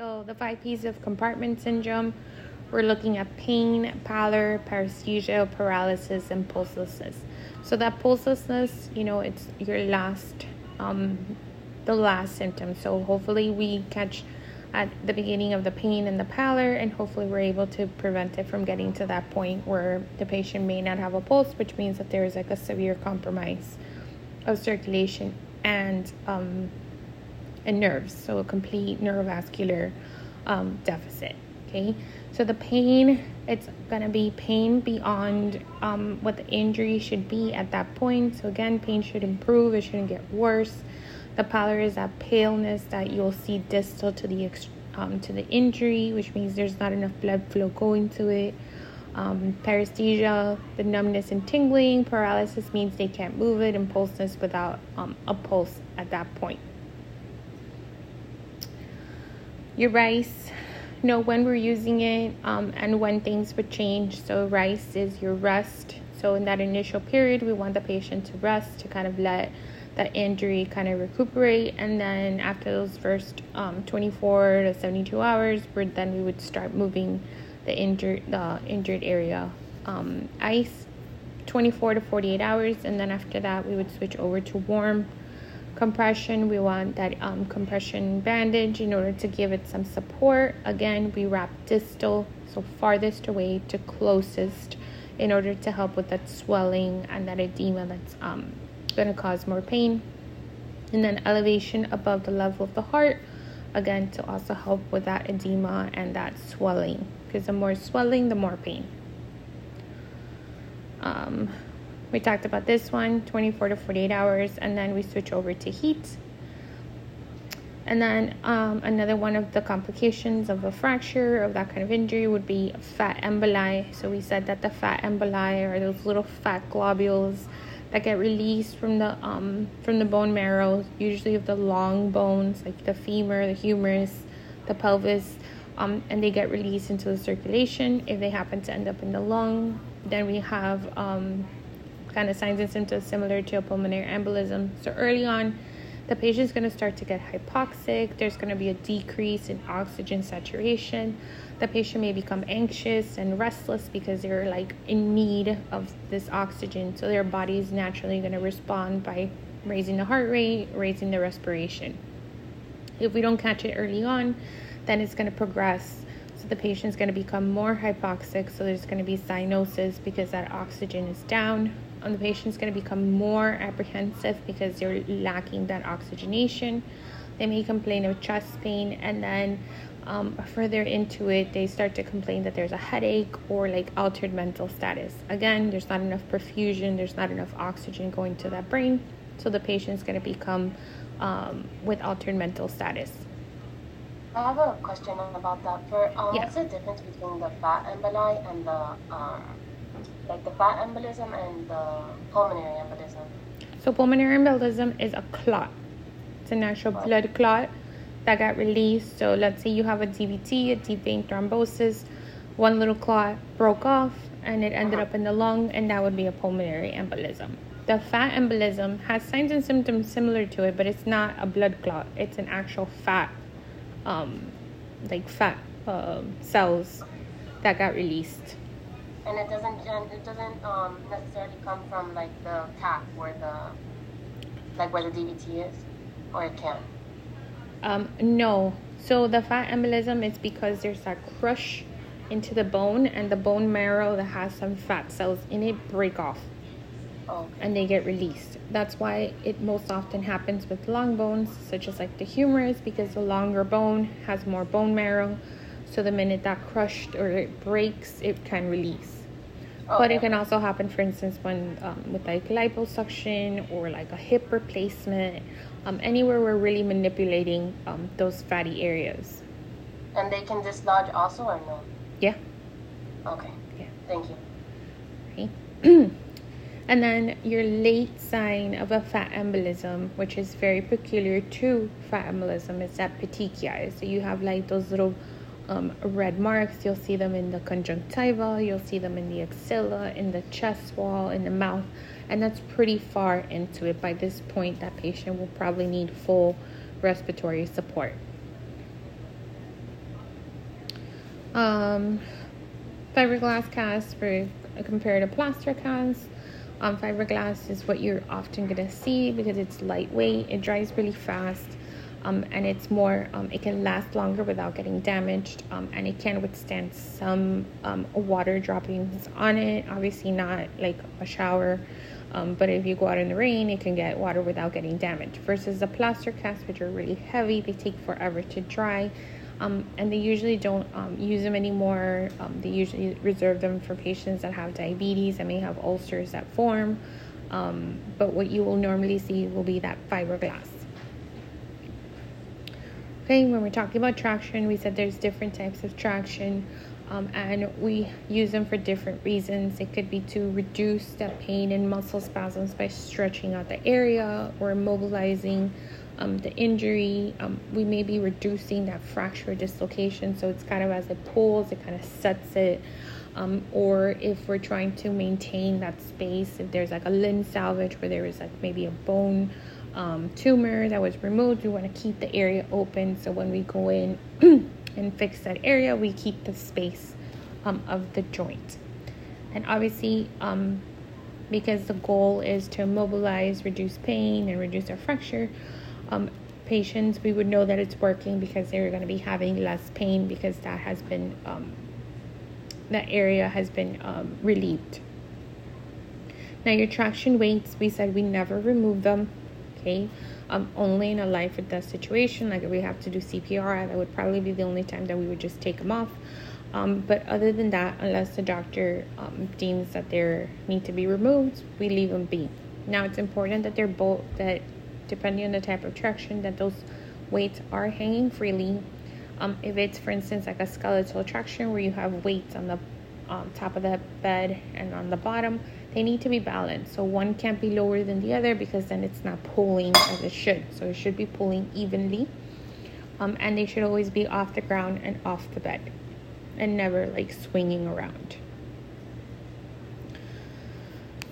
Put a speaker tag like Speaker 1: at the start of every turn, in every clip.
Speaker 1: So the five P's of compartment syndrome, we're looking at pain, pallor, paresthesia, paralysis, and pulselessness. So that pulselessness, you know, it's your last, um, the last symptom. So hopefully we catch at the beginning of the pain and the pallor, and hopefully we're able to prevent it from getting to that point where the patient may not have a pulse, which means that there is like a severe compromise of circulation and um, and nerves, so a complete neurovascular um, deficit. Okay, so the pain, it's gonna be pain beyond um, what the injury should be at that point. So again, pain should improve; it shouldn't get worse. The pallor is that paleness that you'll see distal to the um, to the injury, which means there's not enough blood flow going to it. Um, paresthesia, the numbness and tingling. Paralysis means they can't move it, and pulseness without um, a pulse at that point. Your rice, know when we're using it um, and when things would change. So, rice is your rest. So, in that initial period, we want the patient to rest to kind of let that injury kind of recuperate. And then, after those first um, 24 to 72 hours, where then we would start moving the injured the injured area. Um, ice 24 to 48 hours, and then after that, we would switch over to warm compression. We want that um, compression bandage in order to give it some support. Again we wrap distal so farthest away to closest in order to help with that swelling and that edema that's um, going to cause more pain. And then elevation above the level of the heart again to also help with that edema and that swelling because the more swelling the more pain. Um, we talked about this one 24 to 48 hours, and then we switch over to heat. And then um, another one of the complications of a fracture of that kind of injury would be fat emboli. So we said that the fat emboli are those little fat globules that get released from the um, from the bone marrow, usually of the long bones like the femur, the humerus, the pelvis, um, and they get released into the circulation. If they happen to end up in the lung, then we have um, kind of signs and symptoms similar to a pulmonary embolism. So early on, the patient is going to start to get hypoxic. There's going to be a decrease in oxygen saturation. The patient may become anxious and restless because they're like in need of this oxygen. So their body is naturally going to respond by raising the heart rate, raising the respiration. If we don't catch it early on, then it's going to progress. So the patient is going to become more hypoxic. So there's going to be cyanosis because that oxygen is down and the patient's going to become more apprehensive because they're lacking that oxygenation. They may complain of chest pain, and then um, further into it, they start to complain that there's a headache or like altered mental status. Again, there's not enough perfusion, there's not enough oxygen going to that brain, so the patient's going to become um, with altered mental status.
Speaker 2: I have a question about that. For um, yeah. what's the difference between the fat emboli and the um, like the fat embolism and the pulmonary embolism?
Speaker 1: So pulmonary embolism is a clot. It's a natural what? blood clot that got released. So let's say you have a DVT, a deep vein thrombosis, one little clot broke off and it ended uh-huh. up in the lung, and that would be a pulmonary embolism. The fat embolism has signs and symptoms similar to it, but it's not a blood clot. It's an actual fat, um, like fat uh, cells that got released
Speaker 2: and it doesn't it doesn't um, necessarily come from like the cap where the like where the DVT is, or it can.
Speaker 1: Um, no. So the fat embolism is because there's that crush into the bone, and the bone marrow that has some fat cells in it break off.
Speaker 2: Oh, okay.
Speaker 1: And they get released. That's why it most often happens with long bones, such as like the humerus, because the longer bone has more bone marrow. So the minute that crushed or it breaks, it can release. Oh, but it can also happen, for instance, when um, with like liposuction or like a hip replacement, um, anywhere we're really manipulating um, those fatty areas.
Speaker 2: And they can dislodge also or no?
Speaker 1: Yeah.
Speaker 2: Okay.
Speaker 1: Yeah.
Speaker 2: Thank you.
Speaker 1: Okay. and then your late sign of a fat embolism, which is very peculiar to fat embolism, is that petechiae. So you have like those little um, red marks. You'll see them in the conjunctiva, you'll see them in the axilla, in the chest wall, in the mouth, and that's pretty far into it. By this point, that patient will probably need full respiratory support. Um, fiberglass cast for compared to plaster cast. Um, fiberglass is what you're often gonna see because it's lightweight, it dries really fast, um, and it's more, um, it can last longer without getting damaged, um, and it can withstand some um, water droppings on it. Obviously, not like a shower, um, but if you go out in the rain, it can get water without getting damaged. Versus the plaster casts, which are really heavy, they take forever to dry um, and they usually don't use them anymore. They usually reserve them for patients that have diabetes and may have ulcers that form. But what you will normally see will be that fiberglass. Okay, when we're talking about traction, we said there's different types of traction. Um, and we use them for different reasons. It could be to reduce the pain and muscle spasms by stretching out the area or immobilizing um, the injury. Um, we may be reducing that fracture dislocation, so it's kind of as it pulls, it kind of sets it. Um, or if we're trying to maintain that space, if there's like a limb salvage where there is like maybe a bone um, tumor that was removed, we want to keep the area open. So when we go in and fix that area, we keep the space um, of the joint. And obviously, um, because the goal is to mobilize, reduce pain, and reduce our fracture, um, patients, we would know that it's working because they're going to be having less pain because that has been, um, that area has been um, relieved. Now, your traction weights, we said we never remove them, okay? Um, only in a life or death situation, like if we have to do CPR, that would probably be the only time that we would just take them off. Um, but other than that, unless the doctor um, deems that they need to be removed, we leave them be. Now, it's important that they're both that depending on the type of traction that those weights are hanging freely. Um, if it's, for instance, like a skeletal traction where you have weights on the um, top of the bed and on the bottom, they need to be balanced. So one can't be lower than the other because then it's not pulling as it should. So it should be pulling evenly. Um, and they should always be off the ground and off the bed and never like swinging around.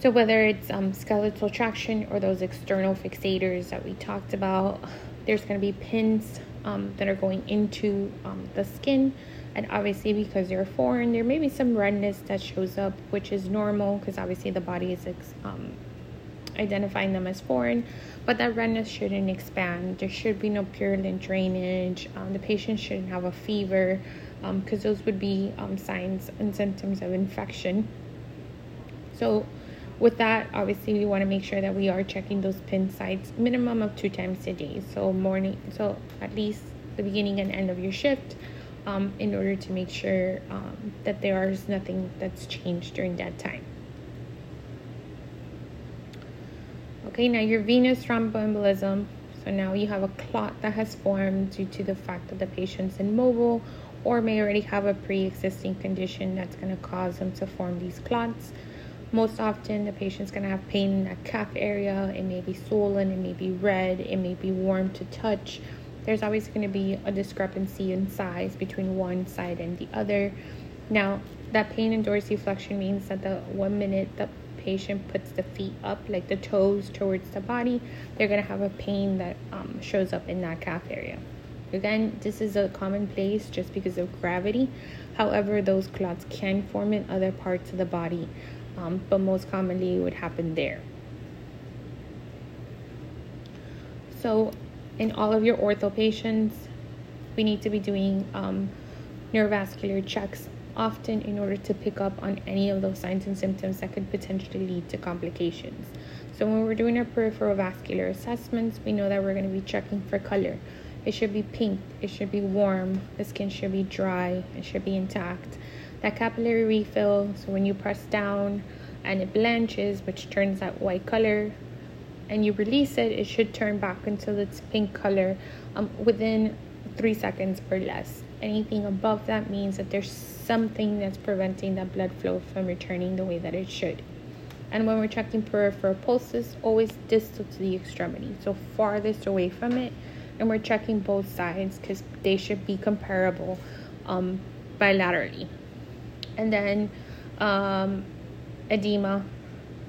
Speaker 1: So whether it's um, skeletal traction or those external fixators that we talked about, there's going to be pins um, that are going into um, the skin. And obviously, because they're foreign, there may be some redness that shows up, which is normal because obviously the body is um, identifying them as foreign. But that redness shouldn't expand. There should be no purulent drainage. Um, the patient shouldn't have a fever because um, those would be signs and symptoms of infection. So with that obviously we want to make sure that we are checking those pin sites minimum of two times a day so morning so at least the beginning and end of your shift um, in order to make sure um, that there is nothing that's changed during that time okay now your venous thromboembolism so now you have a clot that has formed due to the fact that the patient's immobile or may already have a pre-existing condition that's going to cause them to form these clots most often, the patient's going to have pain in that calf area. It may be swollen, it may be red, it may be warm to touch. There's always going to be a discrepancy in size between one side and the other. Now, that pain and dorsiflexion means that the one minute the patient puts the feet up, like the toes towards the body, they're going to have a pain that um, shows up in that calf area. Again, this is a common place just because of gravity. However, those clots can form in other parts of the body um, but most commonly it would happen there. So, in all of your ortho patients, we need to be doing um, neurovascular checks often in order to pick up on any of those signs and symptoms that could potentially lead to complications. So, when we're doing our peripheral vascular assessments, we know that we're going to be checking for color. It should be pink, it should be warm, the skin should be dry, it should be intact that capillary refill so when you press down and it blanches which turns that white color and you release it it should turn back until it's pink color um, within three seconds or less. Anything above that means that there's something that's preventing that blood flow from returning the way that it should. And when we're checking peripheral pulses always distal to the extremity so farthest away from it. And we're checking both sides because they should be comparable um, bilaterally. And then um, edema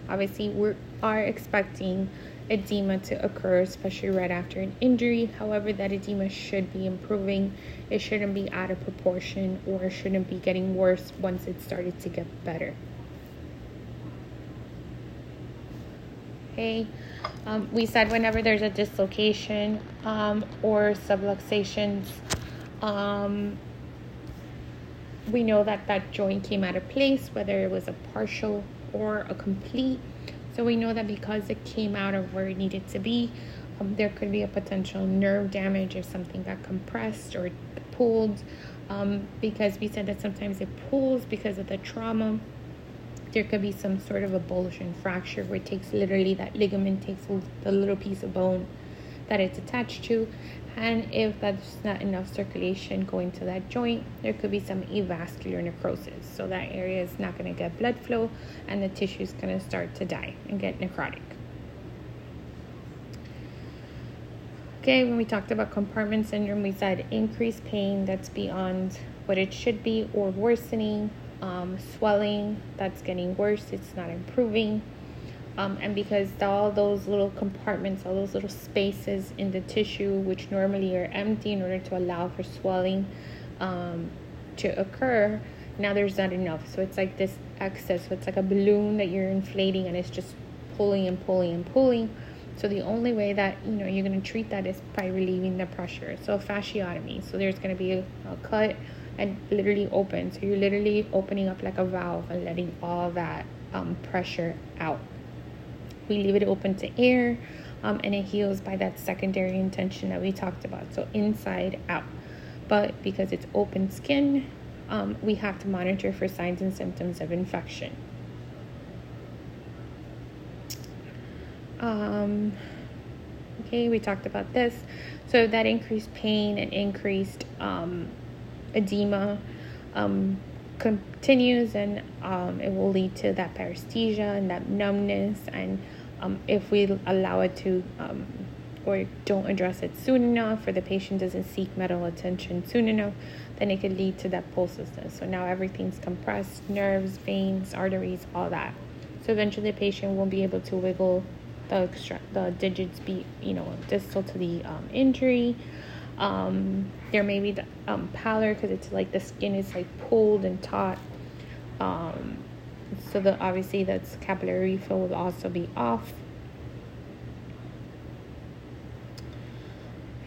Speaker 1: obviously we are expecting edema to occur, especially right after an injury. However, that edema should be improving. It shouldn't be out of proportion or shouldn't be getting worse once it started to get better. Okay, um, we said whenever there's a dislocation um, or subluxations, um, we know that that joint came out of place, whether it was a partial or a complete. So we know that because it came out of where it needed to be, um, there could be a potential nerve damage if something got compressed or pulled. Um, because we said that sometimes it pulls because of the trauma. There could be some sort of a bulging fracture where it takes literally that ligament takes the little piece of bone that it's attached to and if that's not enough circulation going to that joint there could be some avascular necrosis. So that area is not going to get blood flow and the tissue is going to start to die and get necrotic. Okay when we talked about compartment syndrome we said increased pain that's beyond what it should be or worsening. Um, swelling that's getting worse it's not improving um, and because all those little compartments, all those little spaces in the tissue, which normally are empty in order to allow for swelling um, to occur, now there's not enough. So it's like this excess. So it's like a balloon that you're inflating and it's just pulling and pulling and pulling. So the only way that you know you're going to treat that is by relieving the pressure. So fasciotomy. So there's going to be a, a cut and literally open. So you're literally opening up like a valve and letting all that um, pressure out we leave it open to air um, and it heals by that secondary intention that we talked about so inside out. But because it's open skin um, we have to monitor for signs and symptoms of infection. Um, okay we talked about this. So that increased pain and increased um, edema um, continues and um, it will lead to that paresthesia and that numbness and um, if we allow it to um, or don't address it soon enough or the patient doesn't seek medical attention soon enough then it could lead to that pulselessness so now everything's compressed nerves veins arteries all that. So eventually the patient won't be able to wiggle the extra the digits be you know distal to the um, injury. Um, there may be the um, pallor because it's like the skin is like pulled and taut. Um, so the obviously the capillary refill will also be off.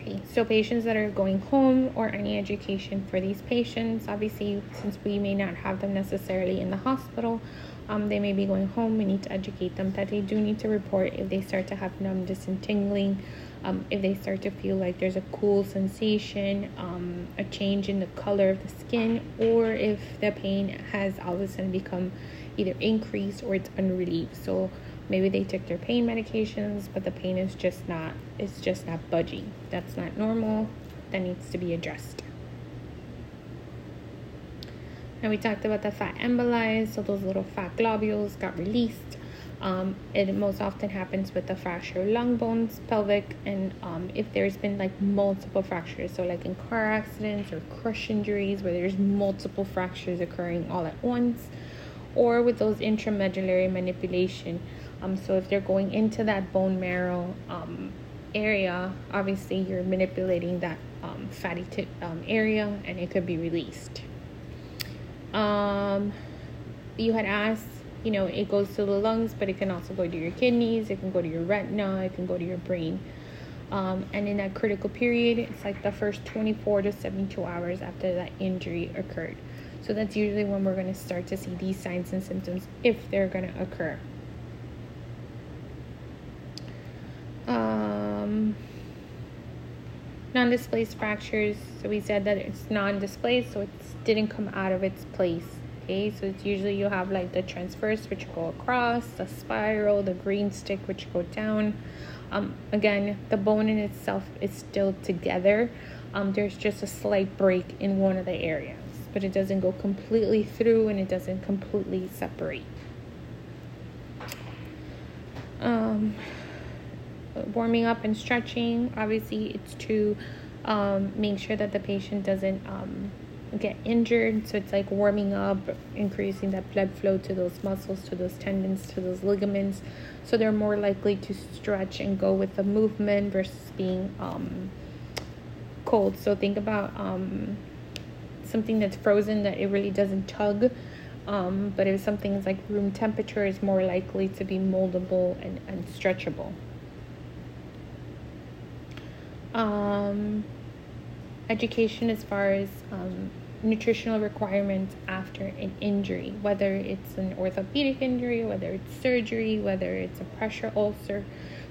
Speaker 1: Okay so patients that are going home or any education for these patients obviously since we may not have them necessarily in the hospital um, they may be going home. We need to educate them that they do need to report if they start to have numbness and tingling um, if they start to feel like there's a cool sensation, um, a change in the color of the skin, or if the pain has all of a sudden become either increased or it's unrelieved. So maybe they took their pain medications, but the pain is just not it's just not budging. That's not normal. That needs to be addressed. And we talked about the fat emboli, so those little fat globules got released. Um, it most often happens with the fracture long bones, pelvic, and um, if there's been like multiple fractures, so like in car accidents or crush injuries where there's multiple fractures occurring all at once, or with those intramedullary manipulation. Um, so if they're going into that bone marrow um, area, obviously you're manipulating that um, fatty tip um, area and it could be released. Um, you had asked, you know, it goes to the lungs, but it can also go to your kidneys, it can go to your retina, it can go to your brain. Um, and in that critical period, it's like the first 24 to 72 hours after that injury occurred. So that's usually when we're going to start to see these signs and symptoms if they're going to occur. Um, non-displaced fractures. So we said that it's non-displaced, so it didn't come out of its place. Okay, so it's usually you have like the transverse, which go across, the spiral, the green stick, which go down. Um, again, the bone in itself is still together. Um, there's just a slight break in one of the areas but it doesn't go completely through and it doesn't completely separate. Um, warming up and stretching, obviously, it's to um, make sure that the patient doesn't um, get injured. So it's like warming up, increasing that blood flow to those muscles, to those tendons, to those ligaments. So they're more likely to stretch and go with the movement versus being um, cold. So think about um, something that's frozen that it really doesn't tug. Um, but if something's like room temperature, is more likely to be moldable and, and stretchable. Um, education as far as um, nutritional requirements after an injury, whether it's an orthopedic injury, whether it's surgery, whether it's a pressure ulcer.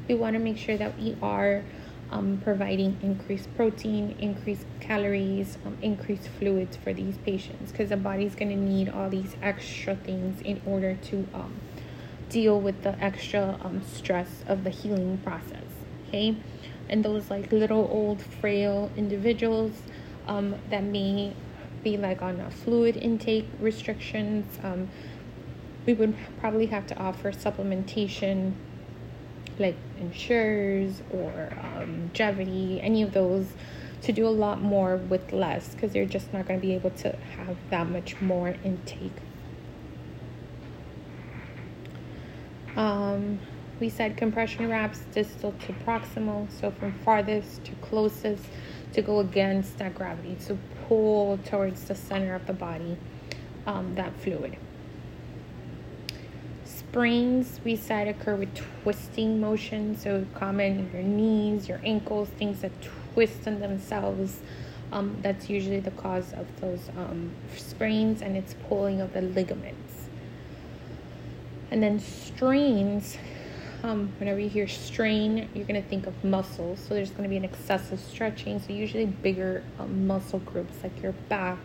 Speaker 1: We want to make sure that we are um, providing increased protein, increased calories, um, increased fluids for these patients because the body's going to need all these extra things in order to um, deal with the extra um, stress of the healing process. Okay, and those like little old frail individuals um, that may be like on a fluid intake restrictions. Um, we would probably have to offer supplementation like Ensures or um, Longevity, any of those to do a lot more with less because you're just not going to be able to have that much more intake. Um, we said compression wraps distal to proximal, so from farthest to closest to go against that gravity, to pull towards the center of the body um, that fluid. Sprains, we said, occur with twisting motion, so common your knees, your ankles, things that twist in themselves. Um, that's usually the cause of those um, sprains, and it's pulling of the ligaments. And then strains, um, whenever you hear strain, you're going to think of muscles. So there's going to be an excessive stretching. So usually bigger um, muscle groups like your back,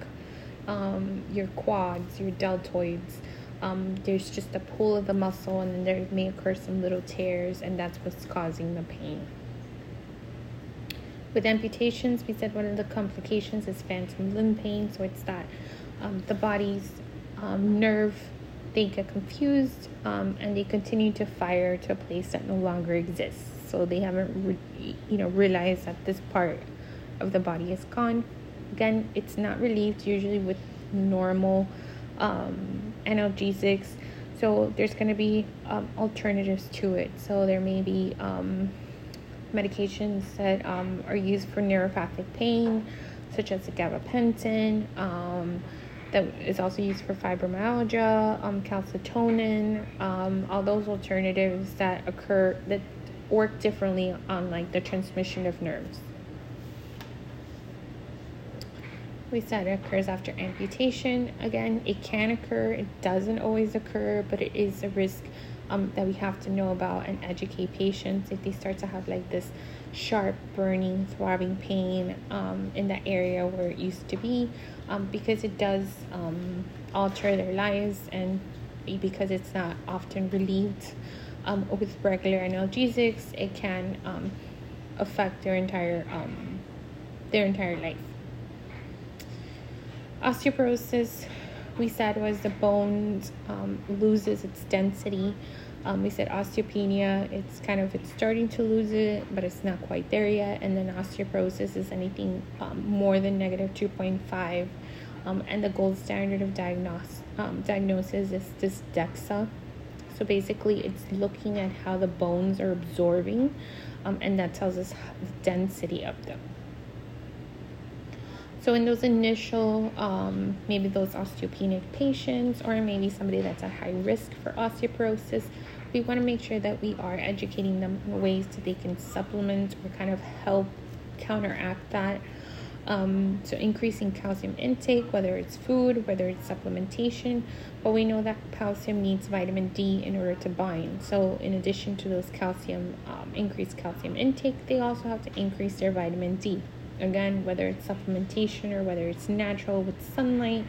Speaker 1: um, your quads, your deltoids. Um, there's just a pull of the muscle, and then there may occur some little tears, and that's what's causing the pain. With amputations, we said one of the complications is phantom limb pain. So it's that um, the body's um, nerve they get confused um, and they continue to fire to a place that no longer exists. So they haven't, re- you know, realized that this part of the body is gone. Again, it's not relieved usually with normal um, analgesics. So there's going to be um, alternatives to it. So there may be um, medications that um, are used for neuropathic pain, such as the gabapentin um, that is also used for fibromyalgia, um, calcitonin, um, all those alternatives that occur that work differently on like the transmission of nerves. We said it occurs after amputation. Again, it can occur, it doesn't always occur, but it is a risk um, that we have to know about and educate patients if they start to have like this sharp, burning, throbbing pain um, in that area where it used to be um, because it does um, alter their lives and because it's not often relieved um, with regular analgesics, it can um, affect their entire um, their entire life. Osteoporosis, we said, was the bones um, loses its density. Um, we said osteopenia, it's kind of it's starting to lose it, but it's not quite there yet. And then osteoporosis is anything um, more than negative 2.5. Um, and the gold standard of diagnos- um, diagnosis is DEXA. So basically, it's looking at how the bones are absorbing, um, and that tells us the density of them. So in those initial, um, maybe those osteopenic patients, or maybe somebody that's at high risk for osteoporosis, we want to make sure that we are educating them in ways that they can supplement or kind of help counteract that. Um, so increasing calcium intake, whether it's food, whether it's supplementation, but we know that calcium needs vitamin D in order to bind. So in addition to those calcium, um, increased calcium intake, they also have to increase their vitamin D. Again, whether it's supplementation or whether it's natural with sunlight,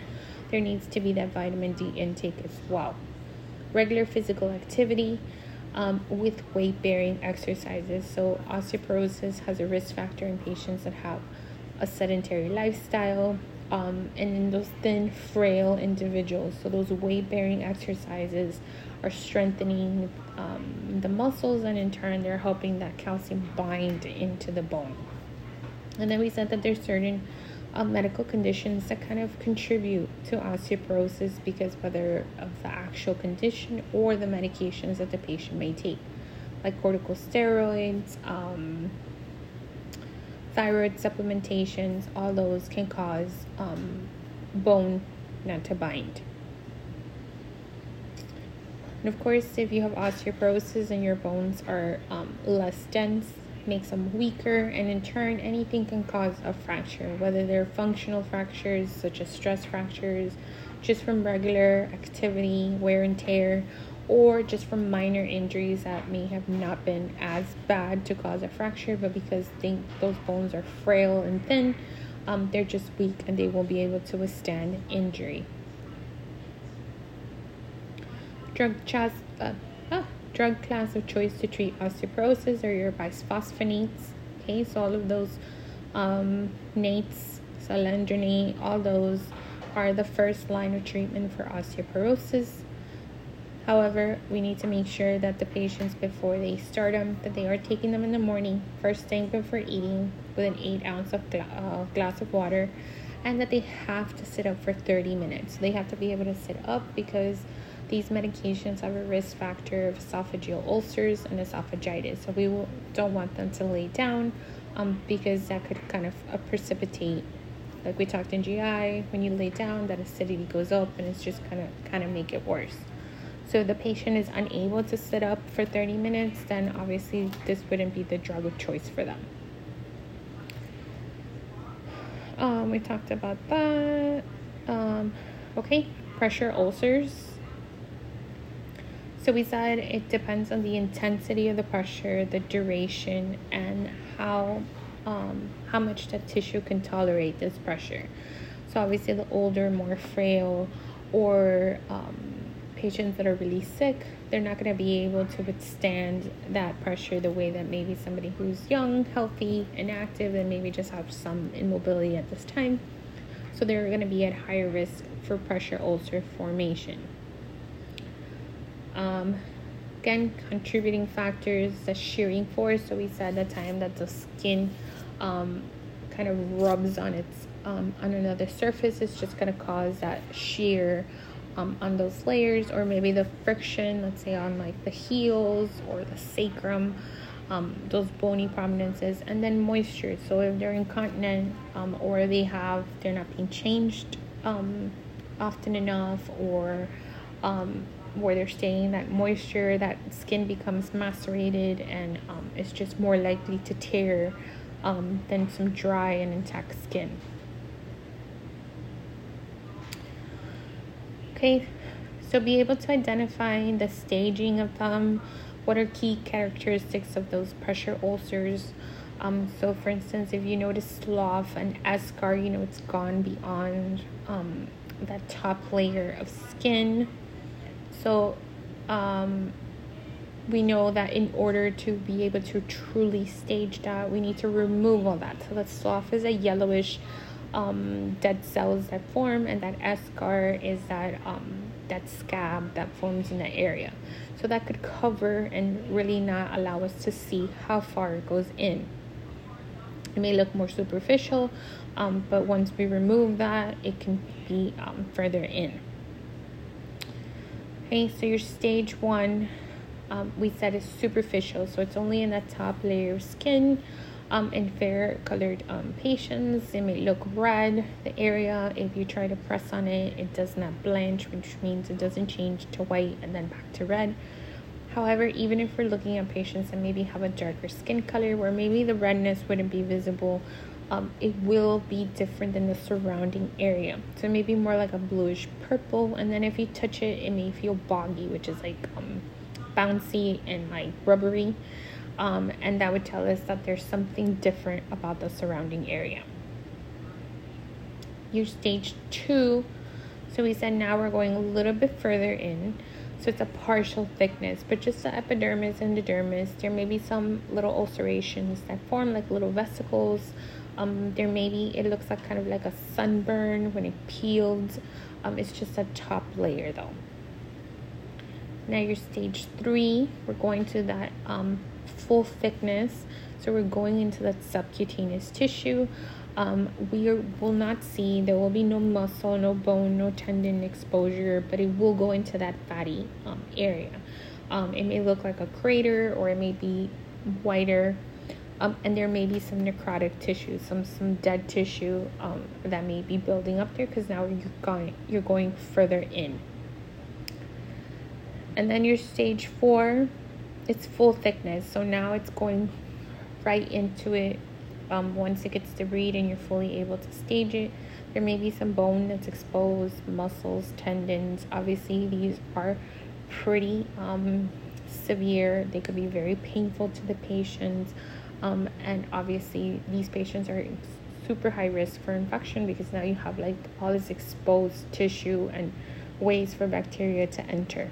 Speaker 1: there needs to be that vitamin D intake as well regular physical activity um, with weight bearing exercises. So, osteoporosis has a risk factor in patients that have a sedentary lifestyle um, and in those thin, frail individuals. So, those weight bearing exercises are strengthening um, the muscles and in turn they're helping that calcium bind into the bone. And then we said that there's certain uh, medical conditions that kind of contribute to osteoporosis because whether of the actual condition or the medications that the patient may take, like corticosteroids, um, thyroid supplementations, all those can cause um, bone not to bind. And of course, if you have osteoporosis and your bones are um, less dense, makes them weaker, and in turn, anything can cause a fracture, whether they're functional fractures such as stress fractures, just from regular activity, wear and tear, or just from minor injuries that may have not been as bad to cause a fracture, but because they, those bones are frail and thin, um, they're just weak and they won't be able to withstand injury. Drug, chas- uh, drug class of choice to treat osteoporosis are your bisphosphonates. Okay, so all of those um, nates, alendronate, all those are the first line of treatment for osteoporosis. However, we need to make sure that the patients, before they start them, that they are taking them in the morning, first thing before eating, with an 8 ounce of gla- uh, glass of water, and that they have to sit up for 30 minutes. So They have to be able to sit up because these medications have a risk factor of esophageal ulcers and esophagitis. So we will, don't want them to lay down um, because that could kind of uh, precipitate like we talked in GI, when you lay down, that acidity goes up and it's just kind of kind of make it worse. So the patient is unable to sit up for 30 minutes, then obviously this wouldn't be the drug of choice for them. Um, we talked about that. Um, okay, pressure ulcers. So we said it depends on the intensity of the pressure, the duration, and how um, how much that tissue can tolerate this pressure. So obviously, the older, more frail, or um, patients that are really sick, they're not going to be able to withstand that pressure the way that maybe somebody who's young, healthy, and active, and maybe just have some immobility at this time. So they're going to be at higher risk for pressure ulcer formation. Um, again, contributing factors, the shearing force. So we said the time that the skin um, kind of rubs on its um, on another surface is just going to cause that shear um, on those layers or maybe the friction let's say on like the heels or the sacrum um, those bony prominences and then moisture so if they're incontinent um, or they have they're not being changed um, often enough or um, where they're staying that moisture that skin becomes macerated and um, it's just more likely to tear than some dry and intact skin Okay, so be able to identify the staging of them. What are key characteristics of those pressure ulcers? Um, so, for instance, if you notice slough and eschar, you know it's gone beyond um, that top layer of skin. So, um, we know that in order to be able to truly stage that, we need to remove all that. So, that slough is a yellowish um, dead cells that form, and that eschar is that um, that scab that forms in the area. So that could cover and really not allow us to see how far it goes in. It may look more superficial, um, but once we remove that, it can be um, further in. Okay, so your stage one, um, we said is superficial, so it's only in the top layer of skin um, in fair colored um, patients, it may look red. The area, if you try to press on it, it does not blanch, which means it doesn't change to white and then back to red. However, even if we're looking at patients that maybe have a darker skin color where maybe the redness wouldn't be visible, um, it will be different than the surrounding area. So maybe more like a bluish purple, and then if you touch it, it may feel boggy, which is like um, bouncy and like rubbery um, and that would tell us that there's something different about the surrounding area. Your stage two, so we said now we're going a little bit further in. So it's a partial thickness, but just the epidermis and the dermis. There may be some little ulcerations that form like little vesicles. Um, there maybe it looks like kind of like a sunburn when it peels. Um, it's just a top layer though. Now your stage three, we're going to that um, full thickness. So we're going into that subcutaneous tissue. um, we are, will not see, there will be no muscle, no bone, no tendon exposure, but it will go into that fatty um, area. Um, it may look like a crater or it may be whiter. Um, and there may be some necrotic tissue, some some dead tissue um, that may be building up there because now you're going you're going further in. And then your stage four, it's full thickness, so now it's going right into it um, once it gets debrided and you're fully able to stage it. There may be some bone that's exposed, muscles, tendons. Obviously, these are pretty um, severe. They could be very painful to the patients. Um, and obviously, these patients are super high risk for infection because now you have like all this exposed tissue and ways for bacteria to enter.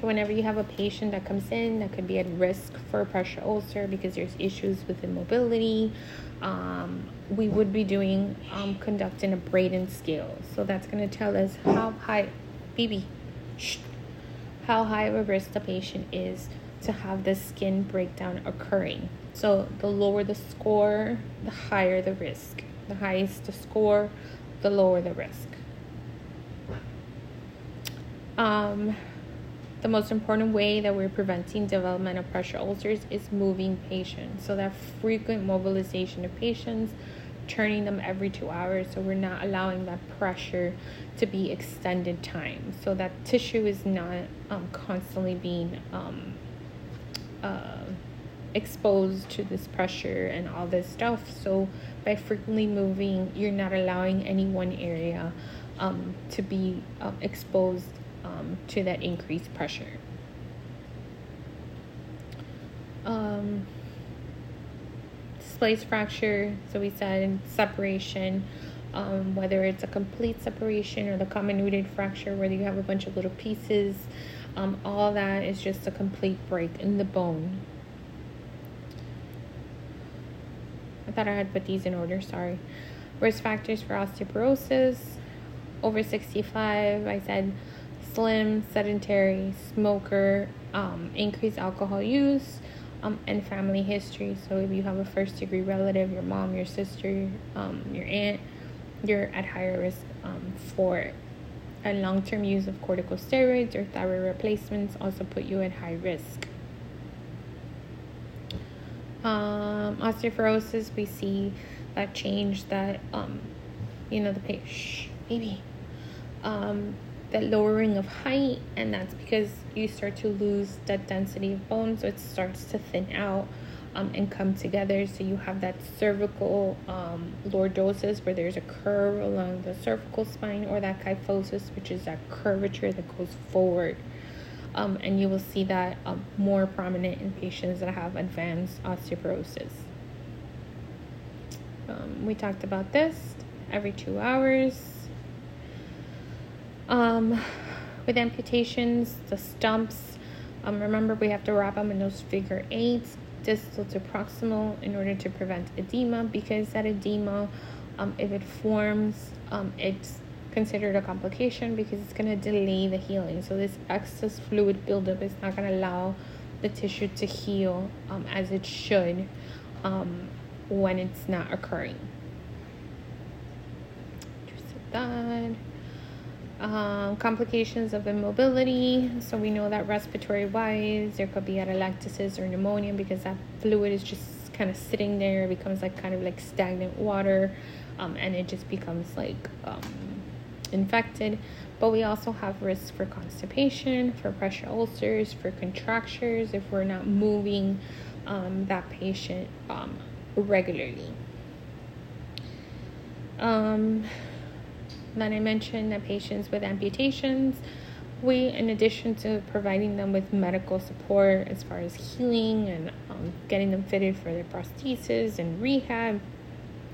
Speaker 1: So whenever you have a patient that comes in that could be at risk for pressure ulcer because there's issues with immobility, um, we would be doing um, conducting a Braden scale. So that's going to tell us how high, baby, how high of a risk the patient is to have the skin breakdown occurring. So the lower the score, the higher the risk. The highest the score, the lower the risk. Um, the most important way that we're preventing development of pressure ulcers is moving patients. So that frequent mobilization of patients, turning them every two hours. So we're not allowing that pressure to be extended time. So that tissue is not um, constantly being um, uh, exposed to this pressure and all this stuff. So by frequently moving, you're not allowing any one area um, to be uh, exposed um, to that increased pressure. Um, splice fracture, so we said separation, um, whether it's a complete separation or the comminuted fracture where you have a bunch of little pieces, um, all that is just a complete break in the bone. I thought I had put these in order, sorry. Risk factors for osteoporosis, over 65, I said slim, sedentary, smoker, um, increased alcohol use, um, and family history. So if you have a first degree relative, your mom, your sister, um, your aunt, you're at higher risk um, for a long term use of corticosteroids or thyroid replacements also put you at high risk. Um, osteoporosis, we see that change that, um, you know, the patient, maybe, um, that lowering of height, and that's because you start to lose that density of bone, so it starts to thin out um, and come together. So you have that cervical um, lordosis, where there's a curve along the cervical spine, or that kyphosis, which is that curvature that goes forward. Um, and you will see that um, more prominent in patients that have advanced osteoporosis. Um, we talked about this every two hours um, with amputations, the stumps, um, remember we have to wrap them in those figure eights, distal to proximal, in order to prevent edema because that edema, um, if it forms, um, it's considered a complication because it's going to delay the healing. So this excess fluid buildup is not going to allow the tissue to heal um, as it should um, when it's not occurring. Just that um, complications of immobility. So we know that respiratory wise, there could be atelectasis or pneumonia because that fluid is just kind of sitting there, it becomes like kind of like stagnant water, um, and it just becomes like um, infected. But we also have risks for constipation, for pressure ulcers, for contractures if we're not moving um, that patient um, regularly. Um, then I mentioned that patients with amputations, we, in addition to providing them with medical support as far as healing and um, getting them fitted for their prosthesis and rehab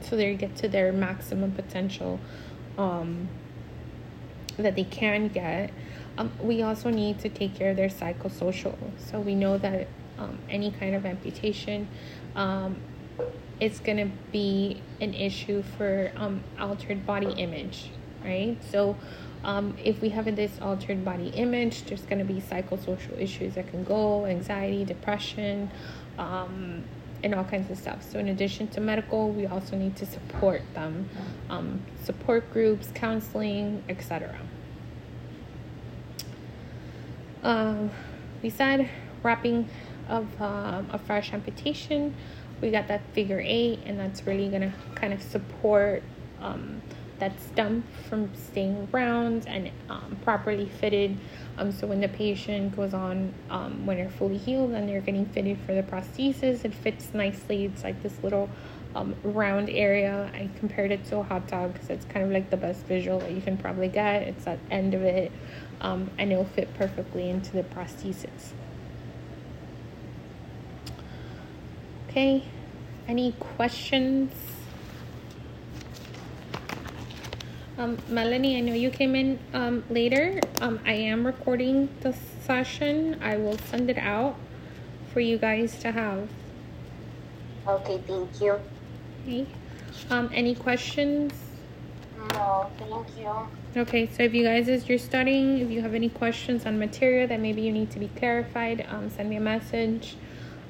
Speaker 1: so they get to their maximum potential um, that they can get, um, we also need to take care of their psychosocial. So we know that um, any kind of amputation um, it's going to be an issue for um, altered body image right? So um, if we have this altered body image, there's going to be psychosocial issues that can go, anxiety, depression. Um, and all kinds of stuff. So, in addition to medical, we also need to support them, um, support groups, counseling, etc. Um, we said wrapping of um, a fresh amputation. We got that figure eight, and that's really gonna kind of support um, that stump from staying round and um, properly fitted. Um, so when the patient goes on, um, when they're fully healed and they're getting fitted for the prosthesis, it fits nicely. It's like this little um, round area. I compared it to a hot dog because it's kind of like the best visual that you can probably get. It's that end of it, um, and it'll fit perfectly into the prosthesis. Okay, any questions? Um, Melanie, I know you came in um, later. Um, I am recording the session. I will send it out for you guys to have.
Speaker 2: Okay, thank you.
Speaker 1: Okay. Um, any questions?
Speaker 2: No, thank you.
Speaker 1: Okay, so if you guys, as you're studying, if you have any questions on material that maybe you need to be clarified, um, send me a message.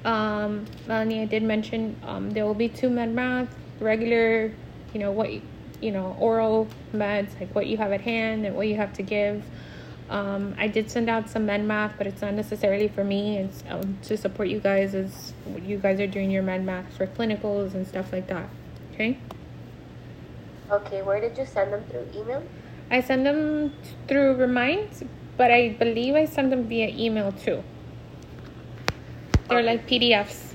Speaker 1: Um, Melanie, I did mention um, there will be two med math, regular, you know, what you know, oral meds, like what you have at hand and what you have to give. Um, I did send out some med math, but it's not necessarily for me. It's um, to support you guys as you guys are doing your med math for clinicals and stuff like that. Okay.
Speaker 2: Okay, where did you send them through email?
Speaker 1: I send them through Remind, but I believe I send them via email too. They're okay. like PDFs.